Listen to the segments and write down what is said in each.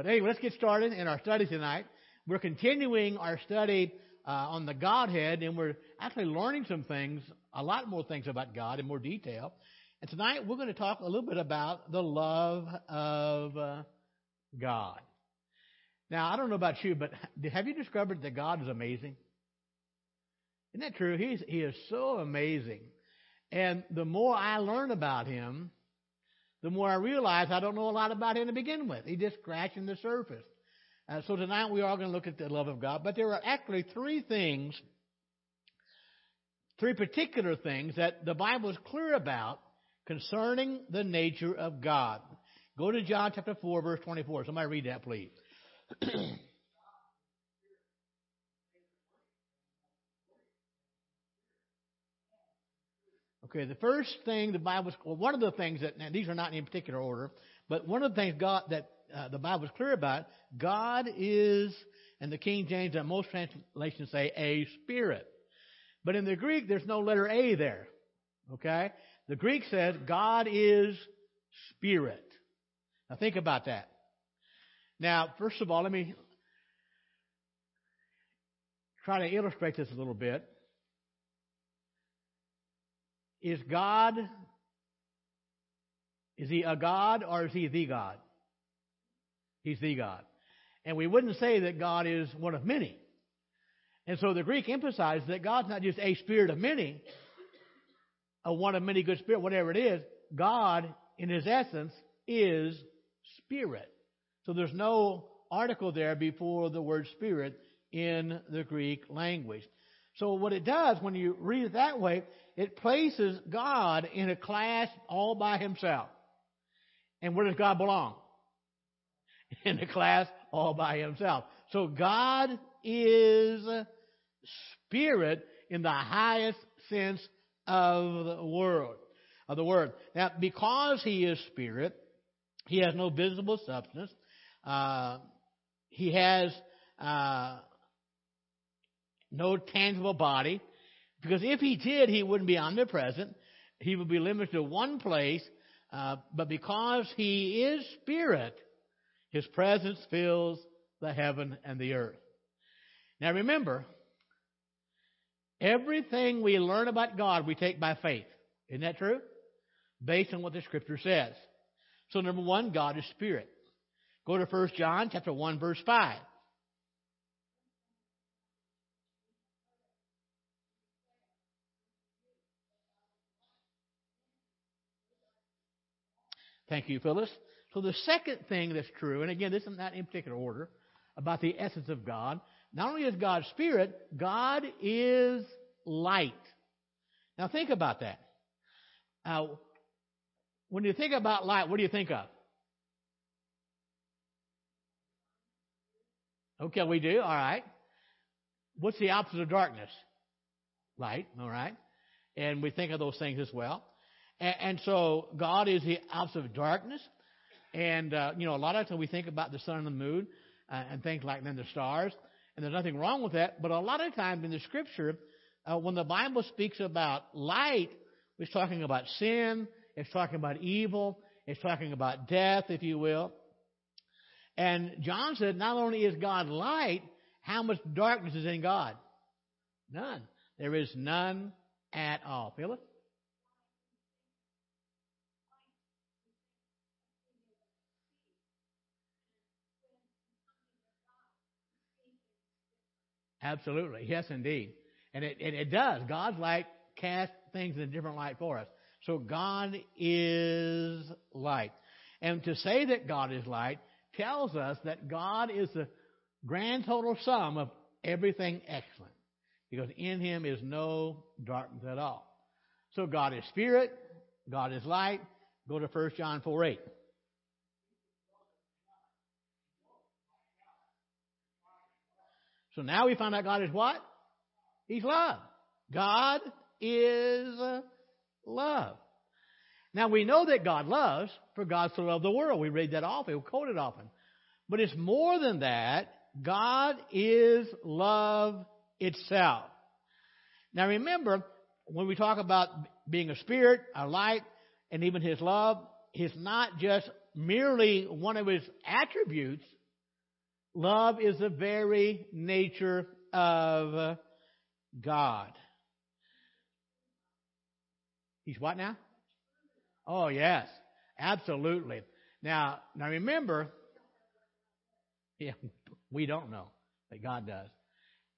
But anyway, let's get started in our study tonight. We're continuing our study uh, on the Godhead, and we're actually learning some things, a lot more things about God in more detail. And tonight we're going to talk a little bit about the love of uh, God. Now, I don't know about you, but have you discovered that God is amazing? Isn't that true? He's, he is so amazing. And the more I learn about him, the more I realize I don't know a lot about him to begin with. He's just scratching the surface. Uh, so tonight we are going to look at the love of God, but there are actually three things, three particular things that the Bible is clear about concerning the nature of God. Go to John chapter 4, verse 24. Somebody read that, please. Okay, the first thing the Bible, well, one of the things that, these are not in particular order, but one of the things God, that uh, the Bible is clear about, God is, and the King James and most translations say a spirit. But in the Greek, there's no letter A there. Okay? The Greek says God is spirit. Now think about that. Now, first of all, let me try to illustrate this a little bit. Is God, is he a God or is he the God? He's the God. And we wouldn't say that God is one of many. And so the Greek emphasizes that God's not just a spirit of many, a one of many good spirit, whatever it is. God, in his essence, is spirit. So there's no article there before the word spirit in the Greek language. So what it does when you read it that way, it places God in a class all by himself. And where does God belong? In a class all by himself. So God is spirit in the highest sense of the word. Of the word. Now, because he is spirit, he has no visible substance. Uh, he has uh, no tangible body. Because if he did, he wouldn't be omnipresent. He would be limited to one place. Uh, but because he is spirit, his presence fills the heaven and the earth. Now remember, everything we learn about God we take by faith. Isn't that true? Based on what the scripture says. So number one, God is spirit. Go to 1 John chapter 1 verse 5. Thank you, Phyllis. So the second thing that's true, and again, this is not in particular order, about the essence of God, not only is God spirit, God is light. Now think about that. Uh, when you think about light, what do you think of? Okay, we do. All right. What's the opposite of darkness? Light. All right. And we think of those things as well. And, and so God is the opposite of darkness. And, uh, you know, a lot of times we think about the sun and the moon uh, and things like then the stars. And there's nothing wrong with that. But a lot of times in the scripture, uh, when the Bible speaks about light, it's talking about sin. It's talking about evil. It's talking about death, if you will. And John said, not only is God light, how much darkness is in God? None. There is none at all. Feel Absolutely. Yes, indeed. And it, it, it does. God's light casts things in a different light for us. So God is light. And to say that God is light tells us that God is the grand total sum of everything excellent. Because in Him is no darkness at all. So God is spirit. God is light. Go to 1 John 4 8. So now we find out God is what? He's love. God is love. Now we know that God loves, for God so loved the world. We read that often, we quote it often. But it's more than that. God is love itself. Now remember, when we talk about being a spirit, a light, and even His love, He's not just merely one of His attributes Love is the very nature of God. He's what now? Oh, yes. Absolutely. Now, now remember, yeah, we don't know, but God does.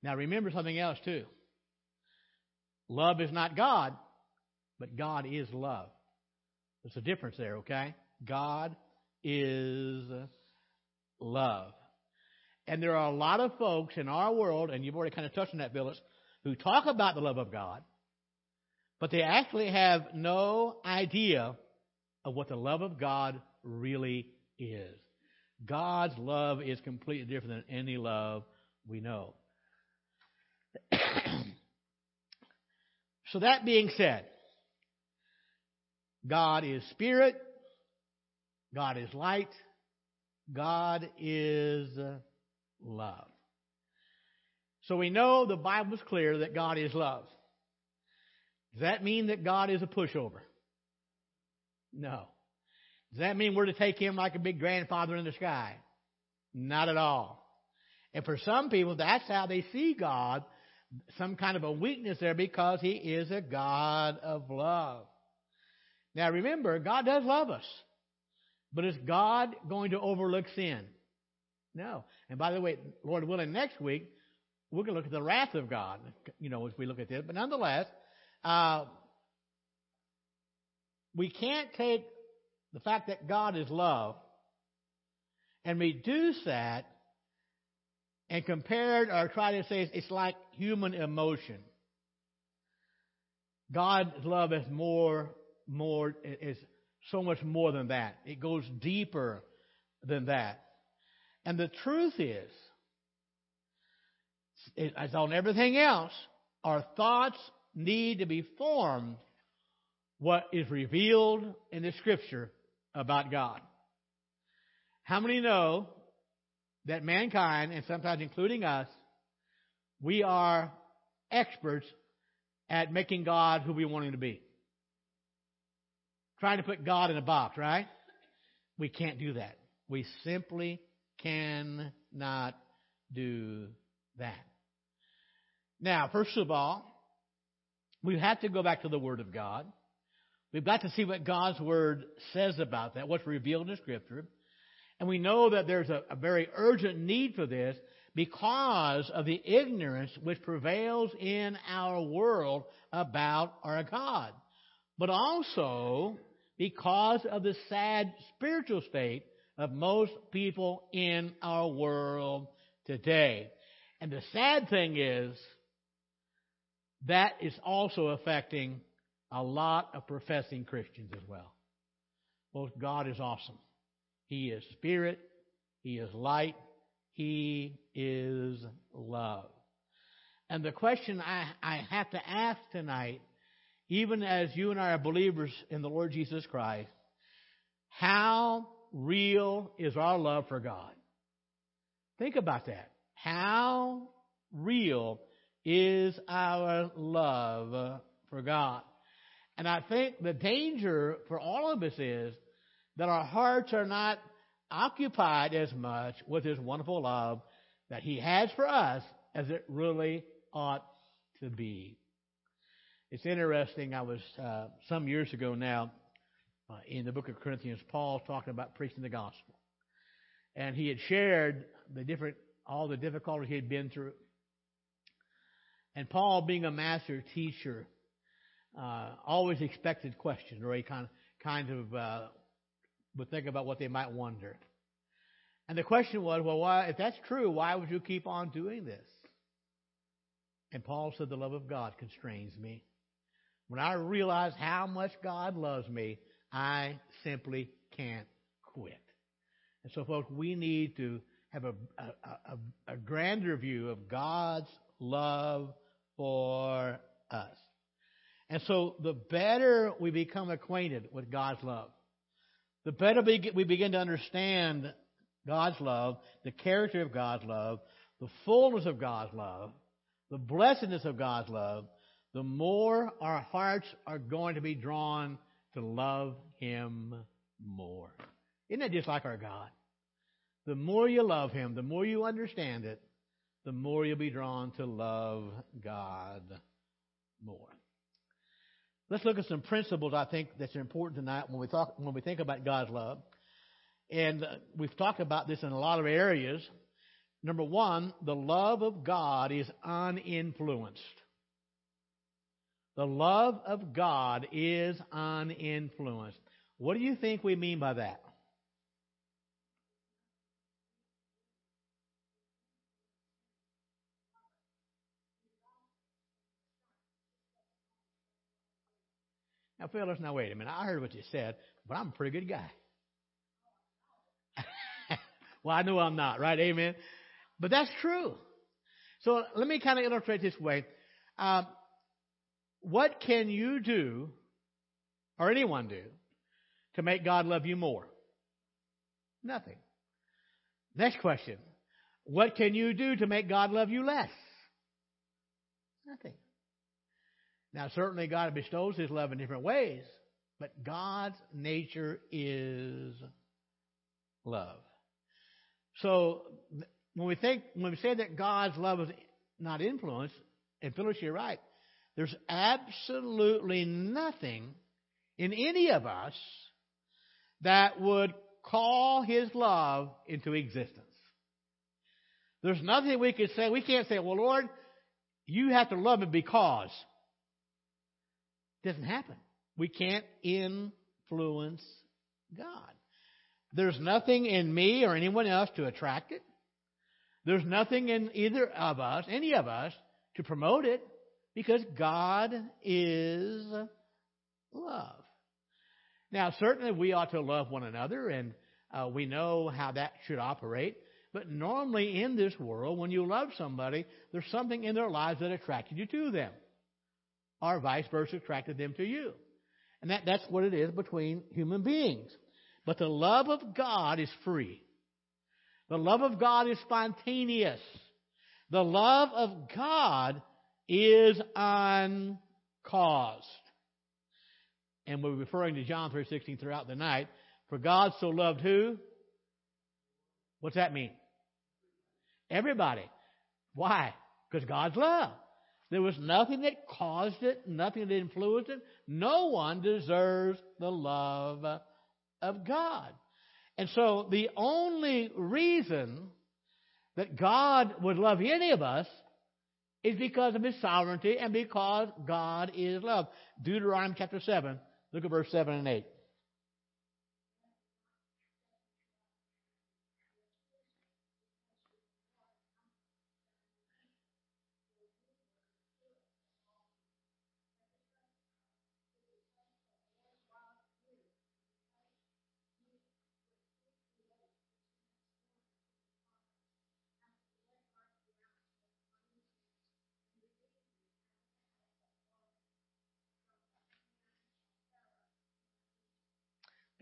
Now remember something else too. Love is not God, but God is love. There's a difference there, okay? God is love. And there are a lot of folks in our world, and you've already kind of touched on that, Phyllis, who talk about the love of God, but they actually have no idea of what the love of God really is. God's love is completely different than any love we know. so that being said, God is spirit, God is light, God is love. So we know the Bible is clear that God is love. Does that mean that God is a pushover? No. Does that mean we're to take him like a big grandfather in the sky? Not at all. And for some people, that's how they see God, some kind of a weakness there because he is a God of love. Now remember, God does love us. But is God going to overlook sin? No. And by the way, Lord willing, next week, we're going to look at the wrath of God, you know, as we look at this. But nonetheless, uh, we can't take the fact that God is love and reduce that and compare it or try to say it's like human emotion. God's love is more, more, is so much more than that. It goes deeper than that. And the truth is, as on everything else, our thoughts need to be formed what is revealed in the scripture about God. How many know that mankind, and sometimes including us, we are experts at making God who we want him to be? Trying to put God in a box, right? We can't do that. We simply cannot do that. Now, first of all, we have to go back to the Word of God. We've got to see what God's Word says about that, what's revealed in Scripture. And we know that there's a, a very urgent need for this because of the ignorance which prevails in our world about our God. But also because of the sad spiritual state of most people in our world today. And the sad thing is that is also affecting a lot of professing Christians as well. Well, God is awesome. He is spirit. He is light. He is love. And the question I, I have to ask tonight, even as you and I are believers in the Lord Jesus Christ, how real is our love for God? Think about that. How real is our love for God? And I think the danger for all of us is that our hearts are not occupied as much with His wonderful love that He has for us as it really ought to be. It's interesting. I was uh, some years ago now uh, in the book of Corinthians. Paul talking about preaching the gospel, and he had shared the different all the difficulties he had been through. And Paul, being a master teacher, uh, always expected questions, or he kind of, kind of uh, would think about what they might wonder. And the question was, well, why, if that's true, why would you keep on doing this? And Paul said, the love of God constrains me. When I realize how much God loves me, I simply can't quit. And so, folks, we need to have a, a, a, a grander view of God's love for us. And so the better we become acquainted with God's love, the better we begin to understand God's love, the character of God's love, the fullness of God's love, the blessedness of God's love, the more our hearts are going to be drawn to love Him more. Isn't that just like our God? the more you love Him, the more you understand it, the more you'll be drawn to love God more. Let's look at some principles I think that's important tonight when we talk when we think about God's love. And uh, we've talked about this in a lot of areas. Number one, the love of God is uninfluenced. The love of God is uninfluenced. What do you think we mean by that? Now, fellas, now wait a minute. I heard what you said, but I'm a pretty good guy. well, I know I'm not, right? Amen. But that's true. So let me kind of illustrate this way. Um, what can you do, or anyone do, to make God love you more? Nothing. Next question. What can you do to make God love you less? Nothing. Now, certainly God bestows His love in different ways, but God's nature is love. So, when we think, when we say that God's love is not influenced, and Phyllis, you're right, there's absolutely nothing in any of us that would call His love into existence. There's nothing we could say. We can't say, well, Lord, you have to love me because. It doesn't happen. We can't influence God. There's nothing in me or anyone else to attract it. There's nothing in either of us, any of us, to promote it because God is love. Now, certainly we ought to love one another, and uh, we know how that should operate. But normally in this world, when you love somebody, there's something in their lives that attracted you to them or vice versa attracted them to you. And that, that's what it is between human beings. But the love of God is free. The love of God is spontaneous. The love of God is uncaused. And we're referring to John 3.16 throughout the night. For God so loved who? What's that mean? Everybody. Why? Because God's love. There was nothing that caused it, nothing that influenced it. No one deserves the love of God. And so the only reason that God would love any of us is because of his sovereignty and because God is love. Deuteronomy chapter 7, look at verse 7 and 8.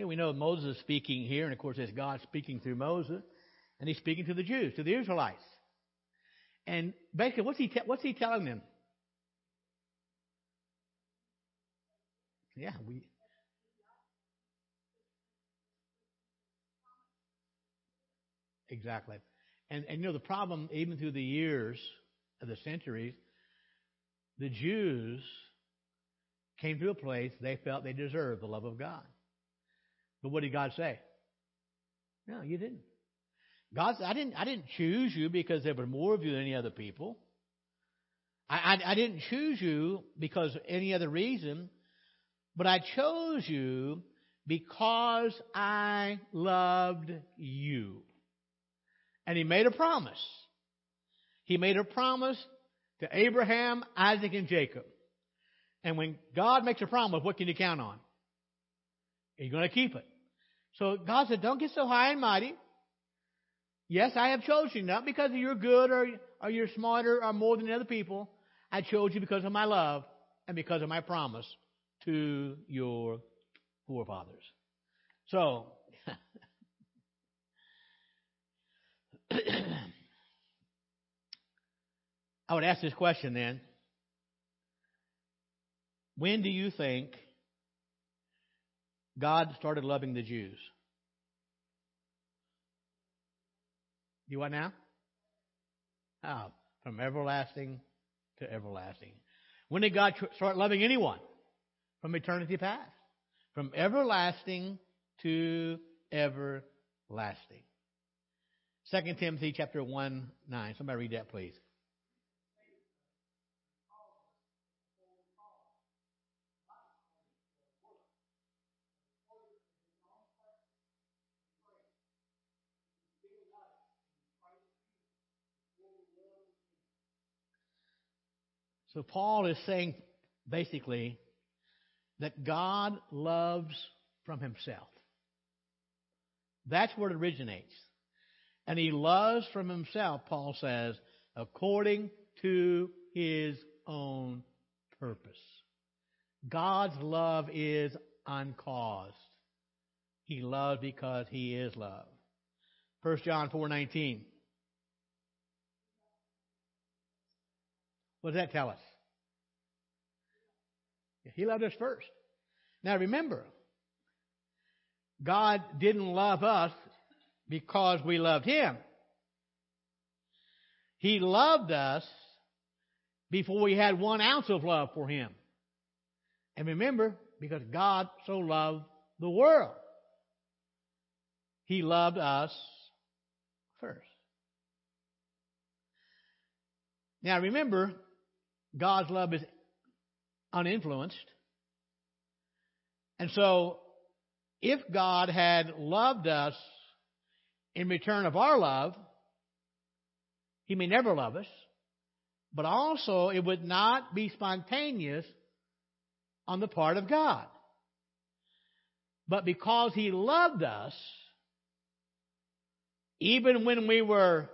We know Moses is speaking here, and of course, it's God speaking through Moses, and he's speaking to the Jews, to the Israelites. And basically, what's he, te- what's he telling them? Yeah, we. Exactly. And, and you know, the problem, even through the years of the centuries, the Jews came to a place they felt they deserved the love of God. But what did God say? No, you didn't. God said, I didn't, I didn't choose you because there were more of you than any other people. I, I, I didn't choose you because of any other reason, but I chose you because I loved you. And he made a promise. He made a promise to Abraham, Isaac, and Jacob. And when God makes a promise, what can you count on? You're going to keep it. So God said, don't get so high and mighty. Yes, I have chosen you, not because you're good or, or you're smarter or more than other people. I chose you because of my love and because of my promise to your forefathers. So, I would ask this question then. When do you think God started loving the Jews? You what now? How? From everlasting to everlasting. When did God start loving anyone? From eternity past. From everlasting to everlasting. 2 Timothy chapter 1, 9. Somebody read that, please. So Paul is saying basically that God loves from himself. That's where it originates. And he loves from himself, Paul says, according to his own purpose. God's love is uncaused. He loves because he is love. 1 John 4:19 What does that tell us? He loved us first. Now remember, God didn't love us because we loved Him. He loved us before we had one ounce of love for Him. And remember, because God so loved the world, He loved us first. Now remember, God's love is uninfluenced. And so, if God had loved us in return of our love, He may never love us, but also it would not be spontaneous on the part of God. But because He loved us, even when we were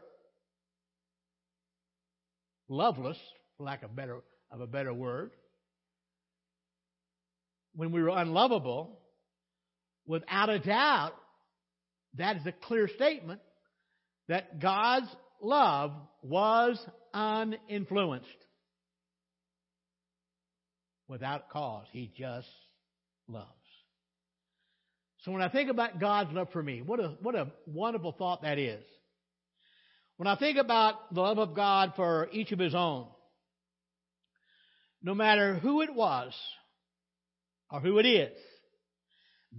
loveless, for lack of better of a better word, when we were unlovable, without a doubt, that is a clear statement that God's love was uninfluenced. Without cause. He just loves. So when I think about God's love for me, what a, what a wonderful thought that is. When I think about the love of God for each of His own, no matter who it was or who it is,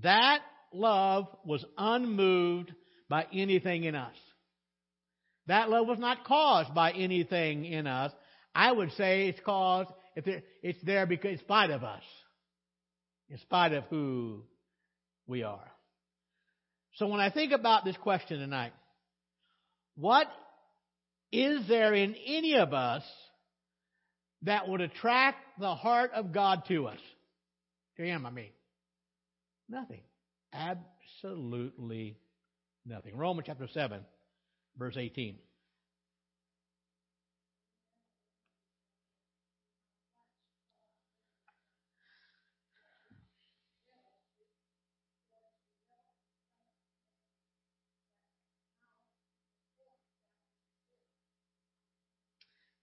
that love was unmoved by anything in us. That love was not caused by anything in us. I would say it's caused, it's there because in spite of us. In spite of who we are. So when I think about this question tonight, what is there in any of us that would attract the heart of God to us? To Him, I mean. Nothing. Absolutely nothing. Romans chapter 7, verse 18.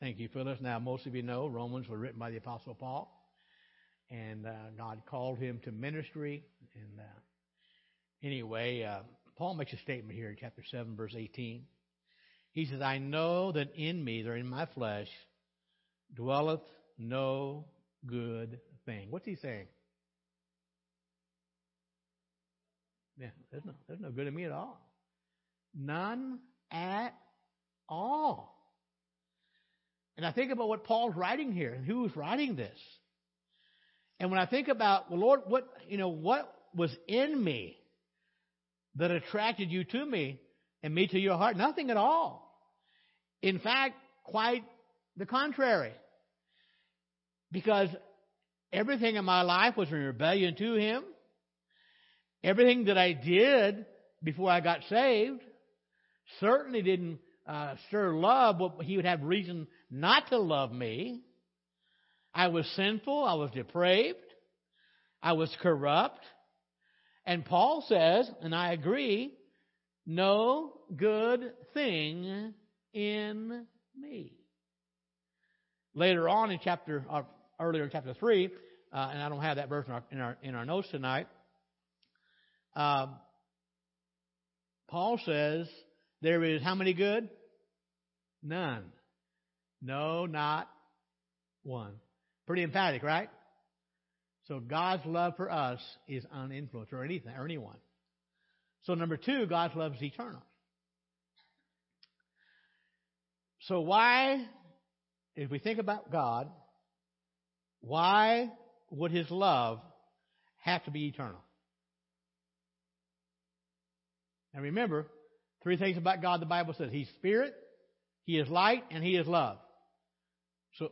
Thank you, Phyllis. Now, most of you know Romans were written by the Apostle Paul, and uh, God called him to ministry. And uh, anyway, uh, Paul makes a statement here in chapter 7, verse 18. He says, I know that in me, or in my flesh, dwelleth no good thing. What's he saying? Yeah, there's no, there's no good in me at all. None at all. And I think about what Paul's writing here and who's writing this. And when I think about, well, Lord, what, you know, what was in me that attracted you to me and me to your heart? Nothing at all. In fact, quite the contrary. Because everything in my life was in rebellion to Him. Everything that I did before I got saved certainly didn't uh, stir love, but He would have reason not to love me. I was sinful. I was depraved. I was corrupt. And Paul says, and I agree, no good thing in me. Later on in chapter, uh, earlier in chapter 3, uh, and I don't have that verse in our, in our, in our notes tonight, uh, Paul says there is how many good? None. No, not one. Pretty emphatic, right? So God's love for us is uninfluenced or anything or anyone. So number two, God's love is eternal. So why, if we think about God, why would His love have to be eternal? And remember, three things about God the Bible says. He's spirit, He is light, and He is love. So,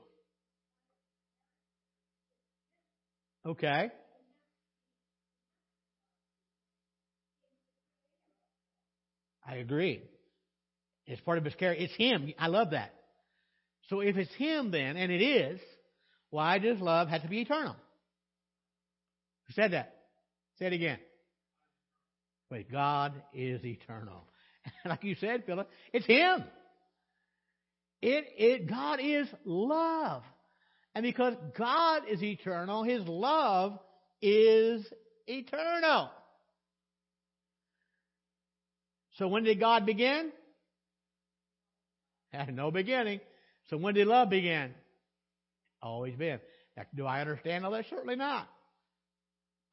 okay. I agree. It's part of his character. It's him. I love that. So if it's him then, and it is, why does love have to be eternal? Who said that? Say it again. Wait, God is eternal. like you said, Philip, it's him. It, it, God is love. And because God is eternal, His love is eternal. So when did God begin? Had no beginning. So when did love begin? Always been. Now, do I understand all that? Certainly not.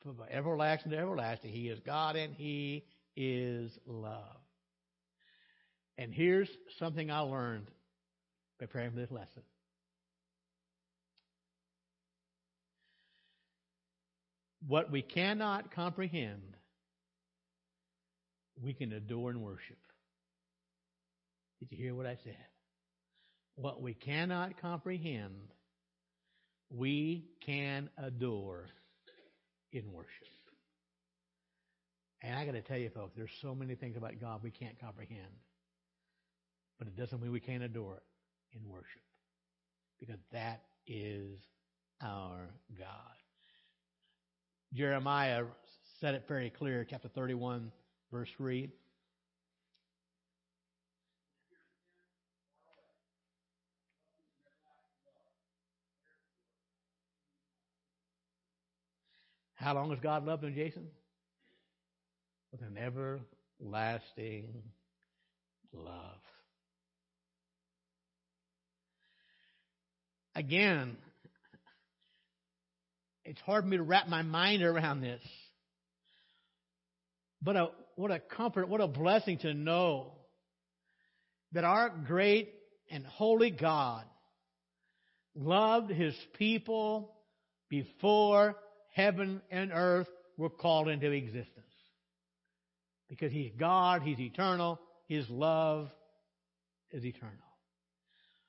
From everlasting to everlasting, He is God and He is love. And here's something I learned preparing for this lesson. What we cannot comprehend, we can adore and worship. Did you hear what I said? What we cannot comprehend, we can adore in worship. And I got to tell you, folks, there's so many things about God we can't comprehend. But it doesn't mean we can't adore it in worship. Because that is our God. Jeremiah said it very clear, chapter 31, verse 3. How long has God loved them, Jason? With an everlasting love. Again, it's hard for me to wrap my mind around this. But a, what a comfort, what a blessing to know that our great and holy God loved his people before heaven and earth were called into existence. Because he's God, he's eternal, his love is eternal.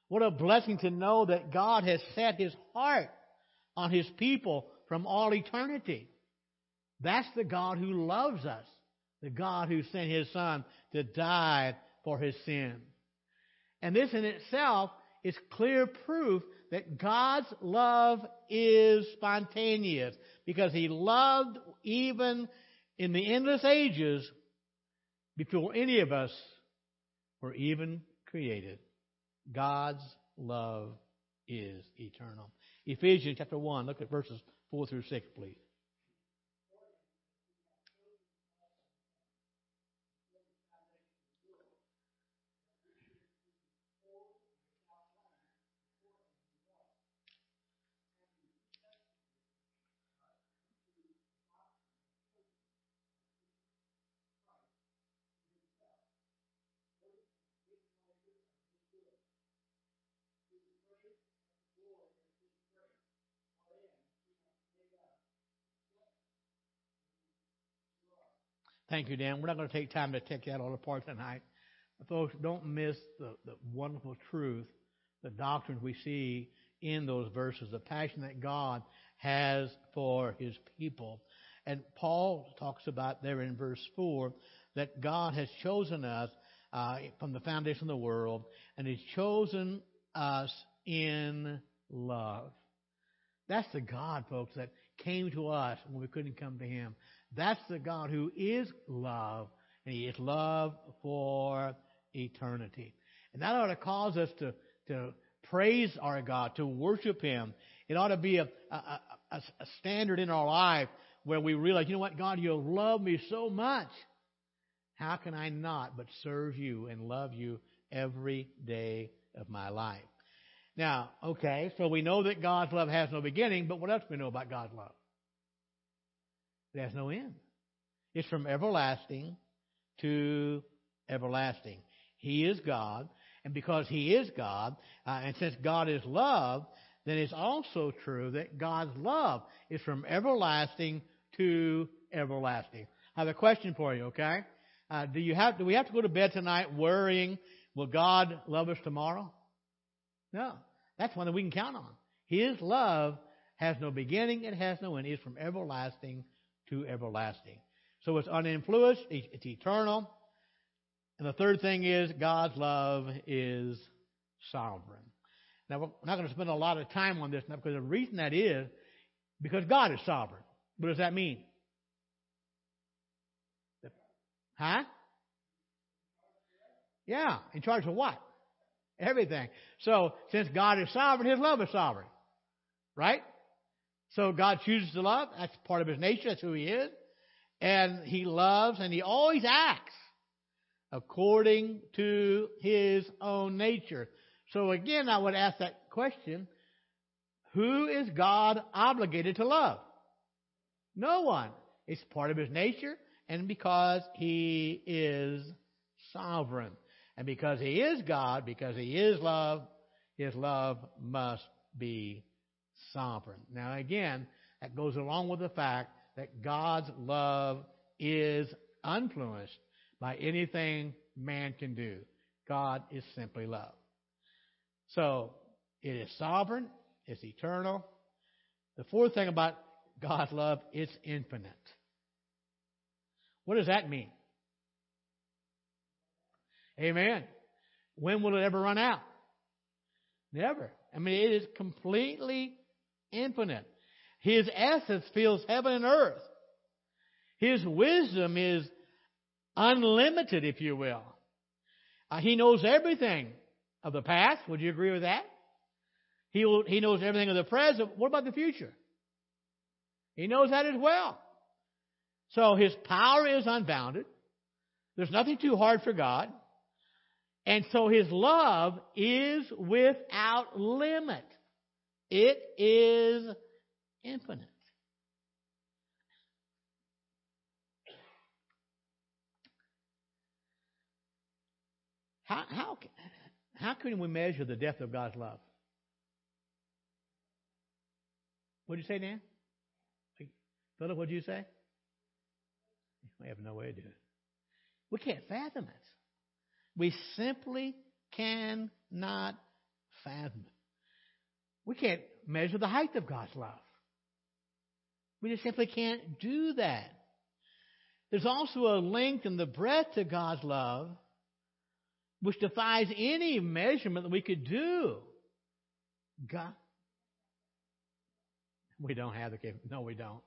What a blessing to know that God has set his heart on his people from all eternity. That's the God who loves us, the God who sent his son to die for his sin. And this in itself is clear proof that God's love is spontaneous because he loved even in the endless ages before any of us were even created. God's love is eternal. Ephesians chapter 1, look at verses 4 through 6, please. Thank you, Dan. We're not going to take time to take that all apart tonight. But folks, don't miss the, the wonderful truth, the doctrines we see in those verses, the passion that God has for his people. And Paul talks about there in verse 4 that God has chosen us uh, from the foundation of the world, and He's chosen us in love. That's the God, folks, that came to us when we couldn't come to Him. That's the God who is love, and He is love for eternity. And that ought to cause us to, to praise our God, to worship Him. It ought to be a, a, a, a standard in our life where we realize, you know what, God, you love me so much. how can I not but serve you and love you every day of my life? Now, okay, so we know that God's love has no beginning, but what else do we know about God's love? It has no end. It's from everlasting to everlasting. He is God, and because He is God, uh, and since God is love, then it's also true that God's love is from everlasting to everlasting. I have a question for you, okay? Uh, do you have do we have to go to bed tonight worrying will God love us tomorrow? No. That's one that we can count on. His love has no beginning, it has no end. It's from everlasting to everlasting. So it's uninfluenced, it's eternal. And the third thing is God's love is sovereign. Now, we're not going to spend a lot of time on this now because the reason that is because God is sovereign. What does that mean? Huh? Yeah, in charge of what? Everything. So, since God is sovereign, His love is sovereign. Right? So God chooses to love. That's part of His nature. That's who He is. And He loves and He always acts according to His own nature. So again, I would ask that question. Who is God obligated to love? No one. It's part of His nature and because He is sovereign. And because He is God, because He is love, His love must be sovereign. Now again, that goes along with the fact that God's love is influenced by anything man can do. God is simply love. So, it is sovereign, it's eternal. The fourth thing about God's love, it's infinite. What does that mean? Amen. When will it ever run out? Never. I mean, it is completely infinite. His essence fills heaven and earth. His wisdom is unlimited, if you will. Uh, he knows everything of the past. Would you agree with that? He, will, he knows everything of the present. What about the future? He knows that as well. So his power is unbounded. There's nothing too hard for God. And so his love is without limit. It is infinite. How, how, how can we measure the depth of God's love? What did you say, Dan? Philip, what did you say? We have no way to do it. We can't fathom it. We simply cannot fathom it. We can't measure the height of God's love. We just simply can't do that. There's also a length and the breadth of God's love which defies any measurement that we could do. God. We don't have the capability. No, we don't.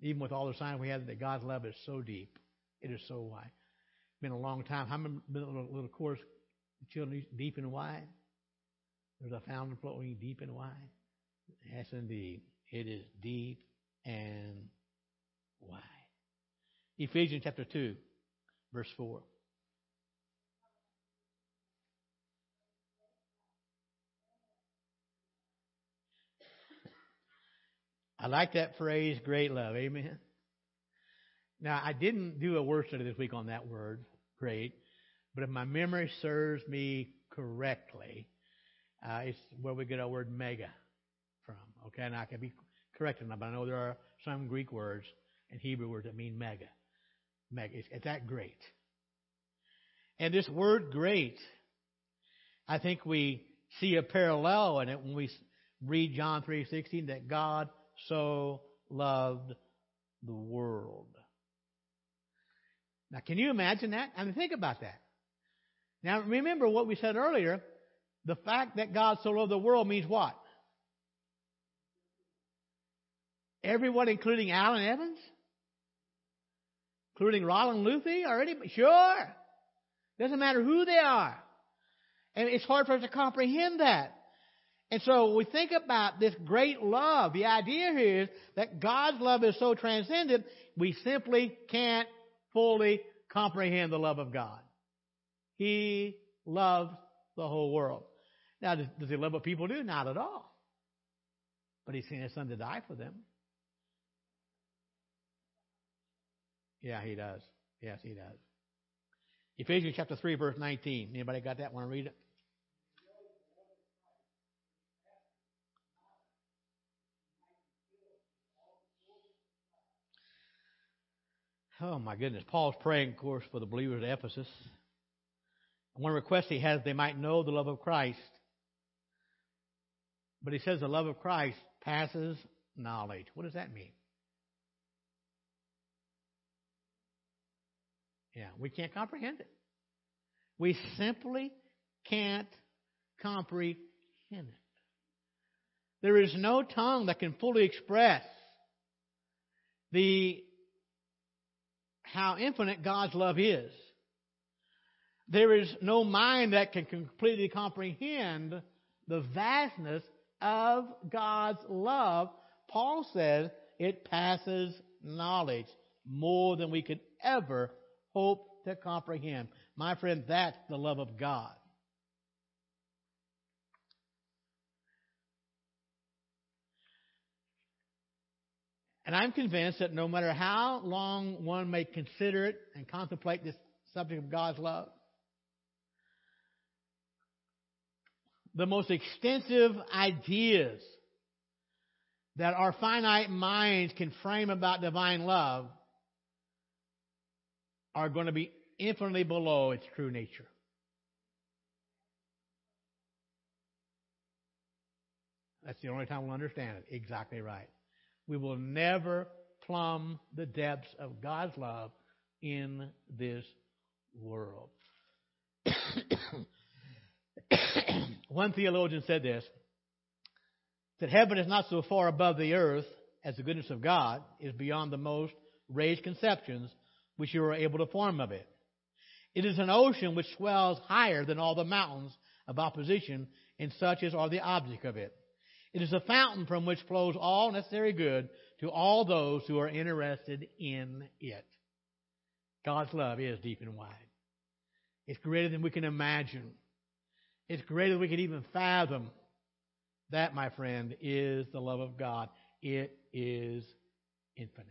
Even with all the signs we have that God's love is so deep. It is so wide. It's been a long time. How many little, little course, children deep and wide? There's a fountain flowing deep and wide. Yes, indeed. It is deep and wide. Ephesians chapter 2, verse 4. I like that phrase, great love. Amen. Now, I didn't do a word study this week on that word, great, but if my memory serves me correctly, uh, it's where we get our word mega from. Okay, and I can be corrected, but I know there are some Greek words and Hebrew words that mean mega. Mega. It's, it's that great. And this word great, I think we see a parallel in it when we read John 3.16 that God so loved the world. Now, can you imagine that? I mean, think about that. Now, remember what we said earlier. The fact that God so loved the world means what? Everyone, including Alan Evans? Including Roland Luthi or anybody? Sure. Doesn't matter who they are. And it's hard for us to comprehend that. And so we think about this great love. The idea here is that God's love is so transcendent, we simply can't fully comprehend the love of God. He loves the whole world. Now, does, he love what people do? Not at all. But he sent his son to die for them. Yeah, he does. Yes, he does. Ephesians chapter 3, verse 19. Anybody got that? To read it? Oh my goodness. Paul's praying, of course, for the believers at Ephesus. One request he has, they might know the love of Christ. But he says the love of Christ passes knowledge. What does that mean? Yeah, we can't comprehend it. We simply can't comprehend it. There is no tongue that can fully express the how infinite God's love is. There is no mind that can completely comprehend the vastness of God's love. Paul says it passes knowledge more than we could ever hope to comprehend. My friend, that's the love of God. And I'm convinced that no matter how long one may consider it and contemplate this subject of God's love, the most extensive ideas that our finite minds can frame about divine love are going to be infinitely below its true nature. That's the only time we'll understand it. Exactly right. We will never plumb the depths of God's love in this world. One theologian said this that heaven is not so far above the earth as the goodness of God is beyond the most raised conceptions which you are able to form of it. It is an ocean which swells higher than all the mountains of opposition, and such as are the object of it. It is a fountain from which flows all necessary good to all those who are interested in it. God's love is deep and wide. It's greater than we can imagine. It's greater than we can even fathom. That, my friend, is the love of God. It is infinite.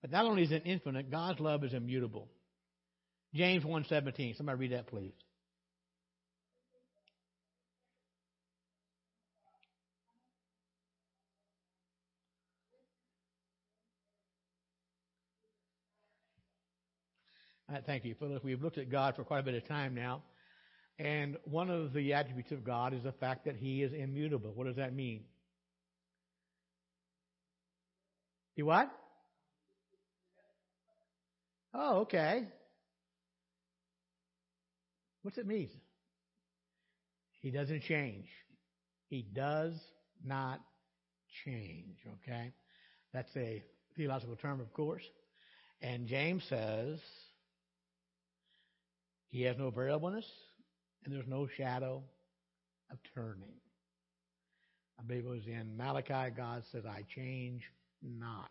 But not only is it infinite, God's love is immutable. James 1.17. Somebody read that, please. Uh, thank you, Phyllis. We've looked at God for quite a bit of time now. And one of the attributes of God is the fact that He is immutable. What does that mean? He what? Oh, okay. What's it mean? He doesn't change. He does not change, okay? That's a theological term, of course. And James says he has no variableness, and there's no shadow of turning. I believe it was in Malachi, God says, I change not.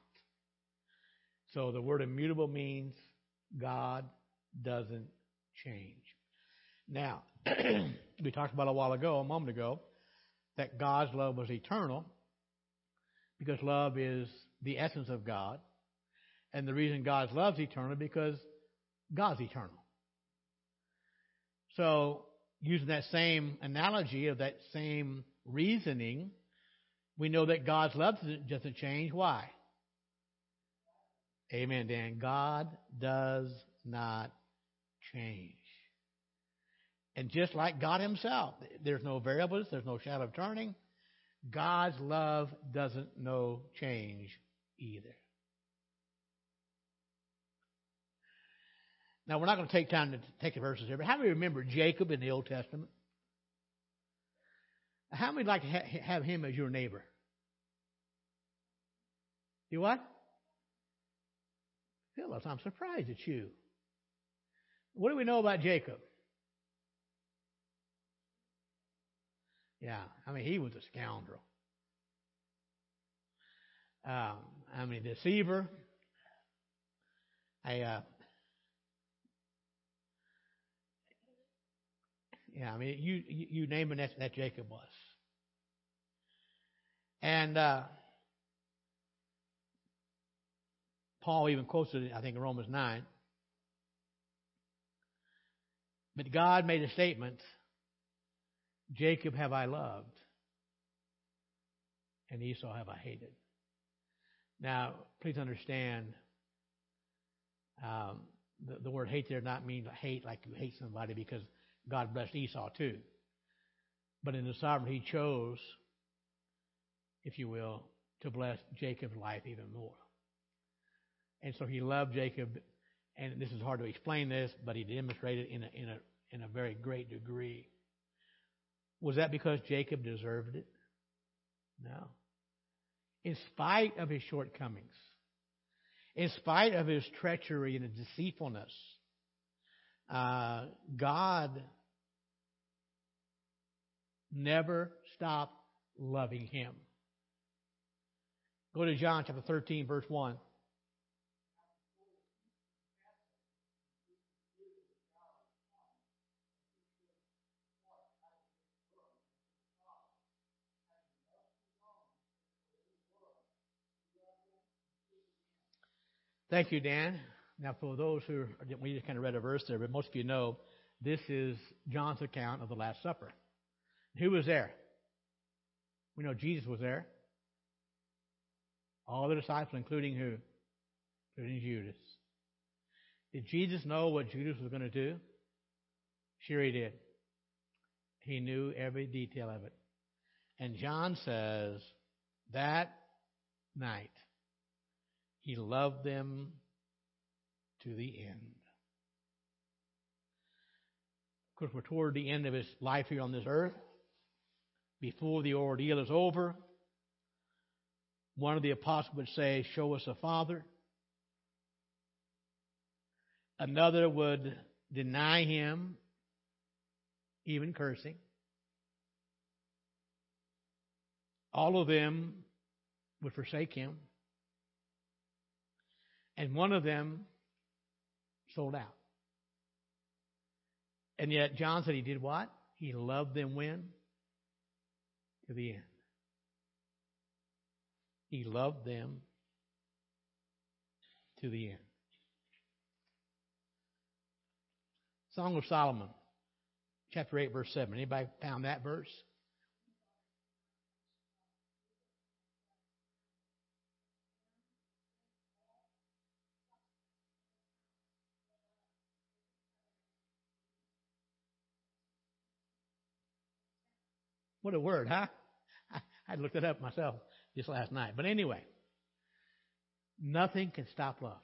So the word immutable means God doesn't change. Now, we talked about a while ago, a moment ago, that God's love was eternal because love is the essence of God. And the reason God's love is eternal because God's eternal. So, using that same analogy of that same reasoning, we know that God's love doesn't change. Why? Amen, Dan. God does not change. And just like God Himself, there's no variables, there's no shadow of turning. God's love doesn't know change either. Now, we're not going to take time to take the verses here, but how many remember Jacob in the Old Testament? How many like to ha- have him as your neighbor? You what? Phyllis, I'm surprised at you. What do we know about Jacob? Yeah, I mean, he was a scoundrel. Um, I mean, deceiver, I, uh, yeah, I mean, you, you, name it, that, that Jacob was. And, uh, Paul even quotes it, I think, in Romans 9. But God made a statement Jacob have I loved, and Esau have I hated. Now, please understand, um, the, the word hate there not mean hate like you hate somebody because God blessed Esau too. But in the sovereignty, He chose, if you will, to bless Jacob's life even more. And so He loved Jacob, and this is hard to explain this, but He demonstrated in a, in a, in a very great degree. Was that because Jacob deserved it? No. In spite of his shortcomings, in spite of his treachery and his deceitfulness, uh, God never stopped loving him. Go to John chapter 13, verse 1. Thank you, Dan. Now, for those who we just kind of read a verse there, but most of you know this is John's account of the Last Supper. Who was there? We know Jesus was there. All the disciples, including who? Including Judas. Did Jesus know what Judas was going to do? Sure, he did. He knew every detail of it. And John says that night he loved them to the end. Of course, we're toward the end of his life here on this earth. Before the ordeal is over, one of the apostles would say, Show us a Father. Another would deny him, even cursing. All of them would forsake him. And one of them sold out. And yet John said he did what? He loved them when? To the end. He loved them to the end. Song of Solomon, chapter 8, verse 7. Anybody found that verse? What a word, huh? I I looked it up myself just last night. But anyway, nothing can stop love.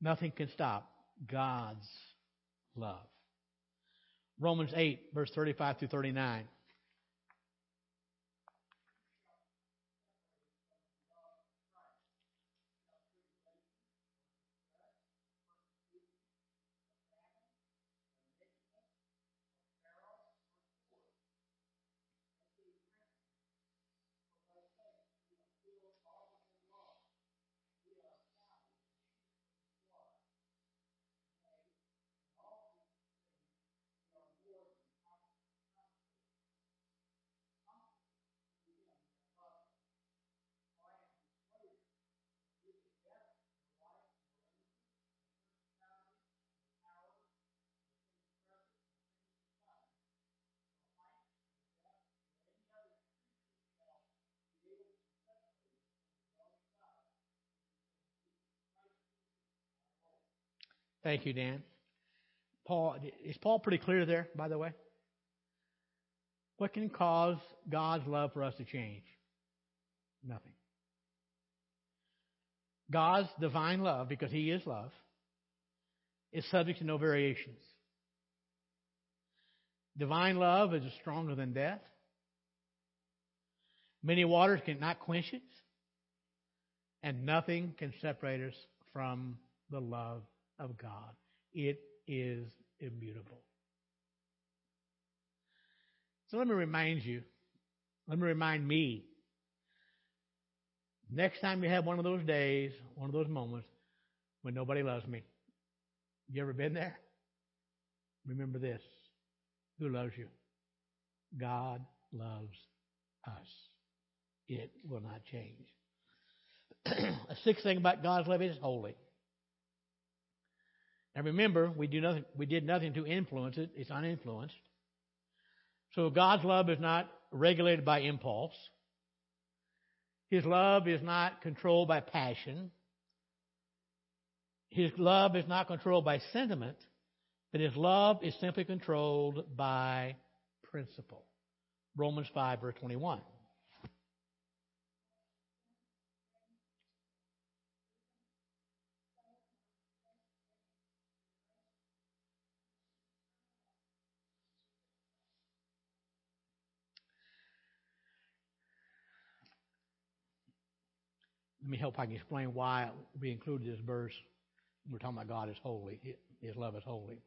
Nothing can stop God's love. Romans 8, verse 35 through 39. Thank you, Dan. Paul, is Paul pretty clear there, by the way? What can cause God's love for us to change? Nothing. God's divine love, because He is love, is subject to no variations. Divine love is stronger than death. Many waters cannot quench it, and nothing can separate us from the love of God. It is immutable. So let me remind you, let me remind me, next time you have one of those days, one of those moments, when nobody loves me. You ever been there? Remember this. Who loves you? God loves us. It will not change. a sixth thing about God's love is holy. Now remember, we do nothing we did nothing to influence it. It's uninfluenced. So God's love is not regulated by impulse. His love is not controlled by passion. His love is not controlled by sentiment, but his love is simply controlled by principle. Romans 5, verse 21. Let me help I can explain why we included this verse. We're talking about God is holy. His love is holy.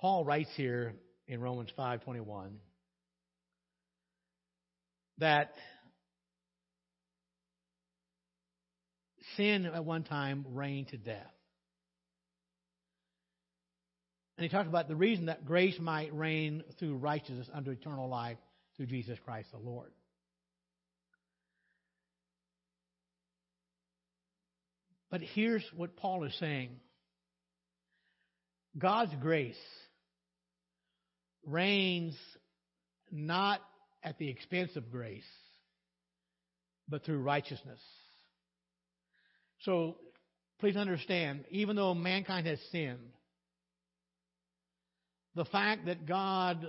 Paul writes here in Romans 5:21 that sin at one time reigned to death. And he talks about the reason that grace might reign through righteousness unto eternal life through Jesus Christ the Lord. But here's what Paul is saying God's grace reigns not at the expense of grace, but through righteousness. So please understand, even though mankind has sinned, the fact that God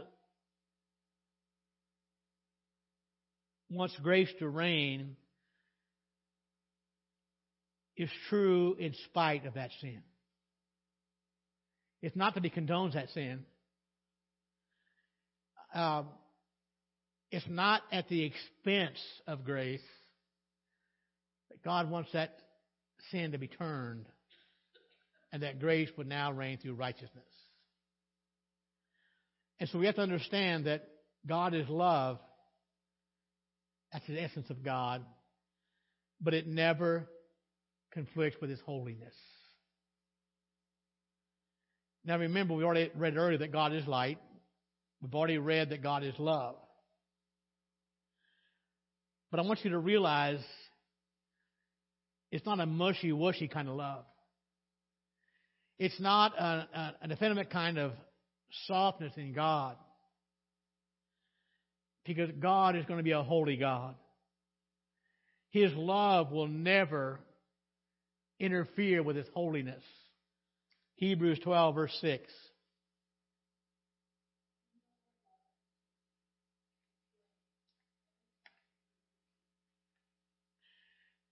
wants grace to reign is true in spite of that sin. It's not that he condones that sin. Um, it's not at the expense of grace. But God wants that sin to be turned and that grace would now reign through righteousness. And so we have to understand that God is love. That's the essence of God. But it never conflicts with his holiness. Now remember, we already read earlier that God is light. We've already read that God is love. But I want you to realize it's not a mushy wushy kind of love. It's not a, a, an effeminate kind of softness in God. Because God is going to be a holy God. His love will never interfere with His holiness. Hebrews 12, verse 6.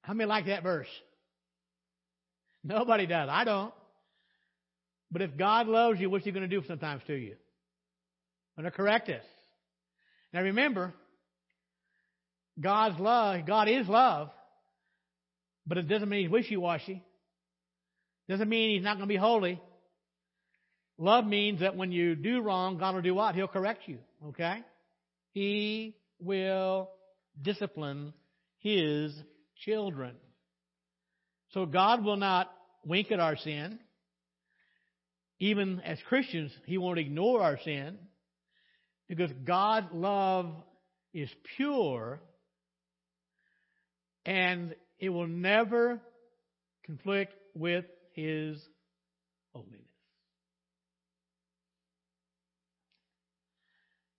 How many like that verse? Nobody does. I don't. But if God loves you, what's He going to do sometimes to you? Going to correct us. Now remember, God's love, God is love, but it doesn't mean He's wishy-washy. Doesn't mean He's not going to be holy. Love means that when you do wrong, God will do what? He'll correct you. Okay? He will discipline His children. So God will not wink at our sin. Even as Christians, He won't ignore our sin because God's love is pure and it will never conflict with His holiness.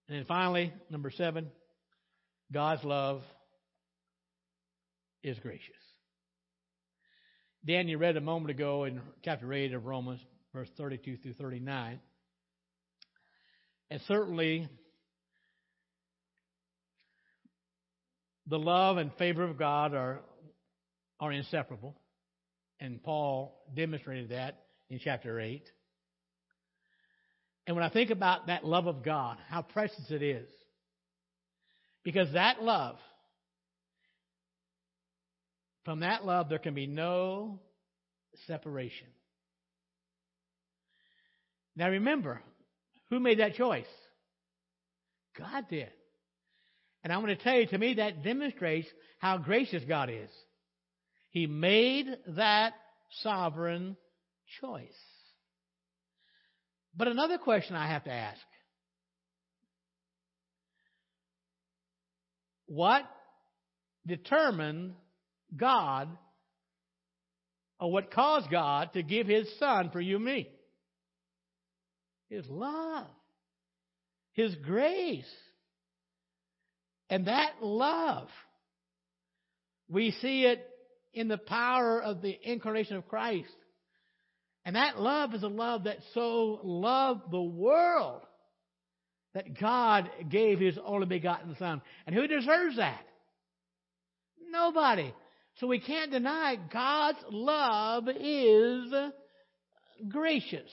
And then finally, number seven, God's love is gracious. Dan, you read a moment ago in chapter 8 of Romans, verse 32 through 39. And certainly, the love and favor of God are, are inseparable. And Paul demonstrated that in chapter 8. And when I think about that love of God, how precious it is. Because that love from that love, there can be no separation. Now remember, who made that choice? God did. And I'm going to tell you, to me, that demonstrates how gracious God is. He made that sovereign choice. But another question I have to ask what determined God, or what caused God to give His Son for you and me? His love, His grace. And that love, we see it in the power of the incarnation of Christ. And that love is a love that so loved the world that God gave His only begotten Son. And who deserves that? Nobody. So we can't deny God's love is gracious.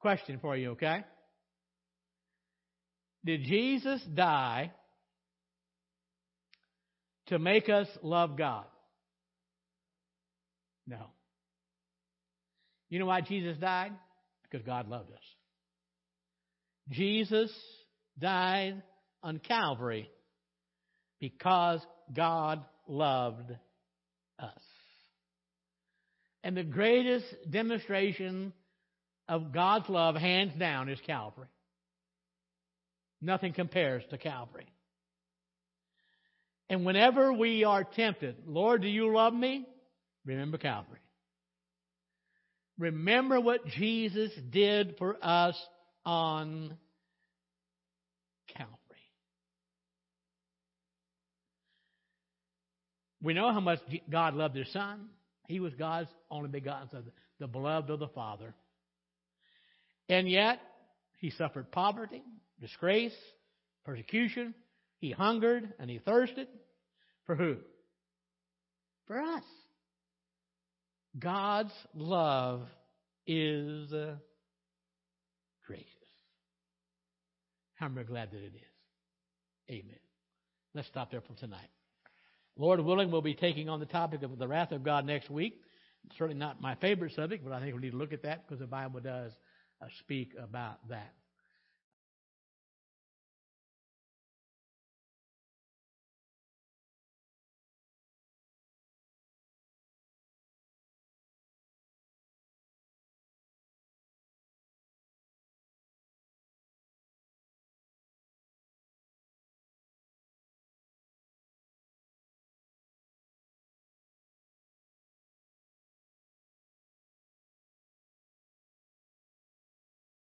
Question for you, okay? Did Jesus die to make us love God? No. You know why Jesus died? Because God loved us. Jesus died on Calvary because God loved us. And the greatest demonstration of God's love, hands down, is Calvary. Nothing compares to Calvary. And whenever we are tempted, Lord, do you love me? Remember Calvary. Remember what Jesus did for us on Calvary. We know how much God loved His Son. He was God's only begotten Son, the beloved of the Father. And yet, He suffered poverty, disgrace, persecution. He hungered and He thirsted. For who? For us. God's love is uh, gracious. I'm very glad that it is. Amen. Let's stop there for tonight. Lord willing, we'll be taking on the topic of the wrath of God next week. Certainly not my favorite subject, but I think we need to look at that because the Bible does uh, speak about that.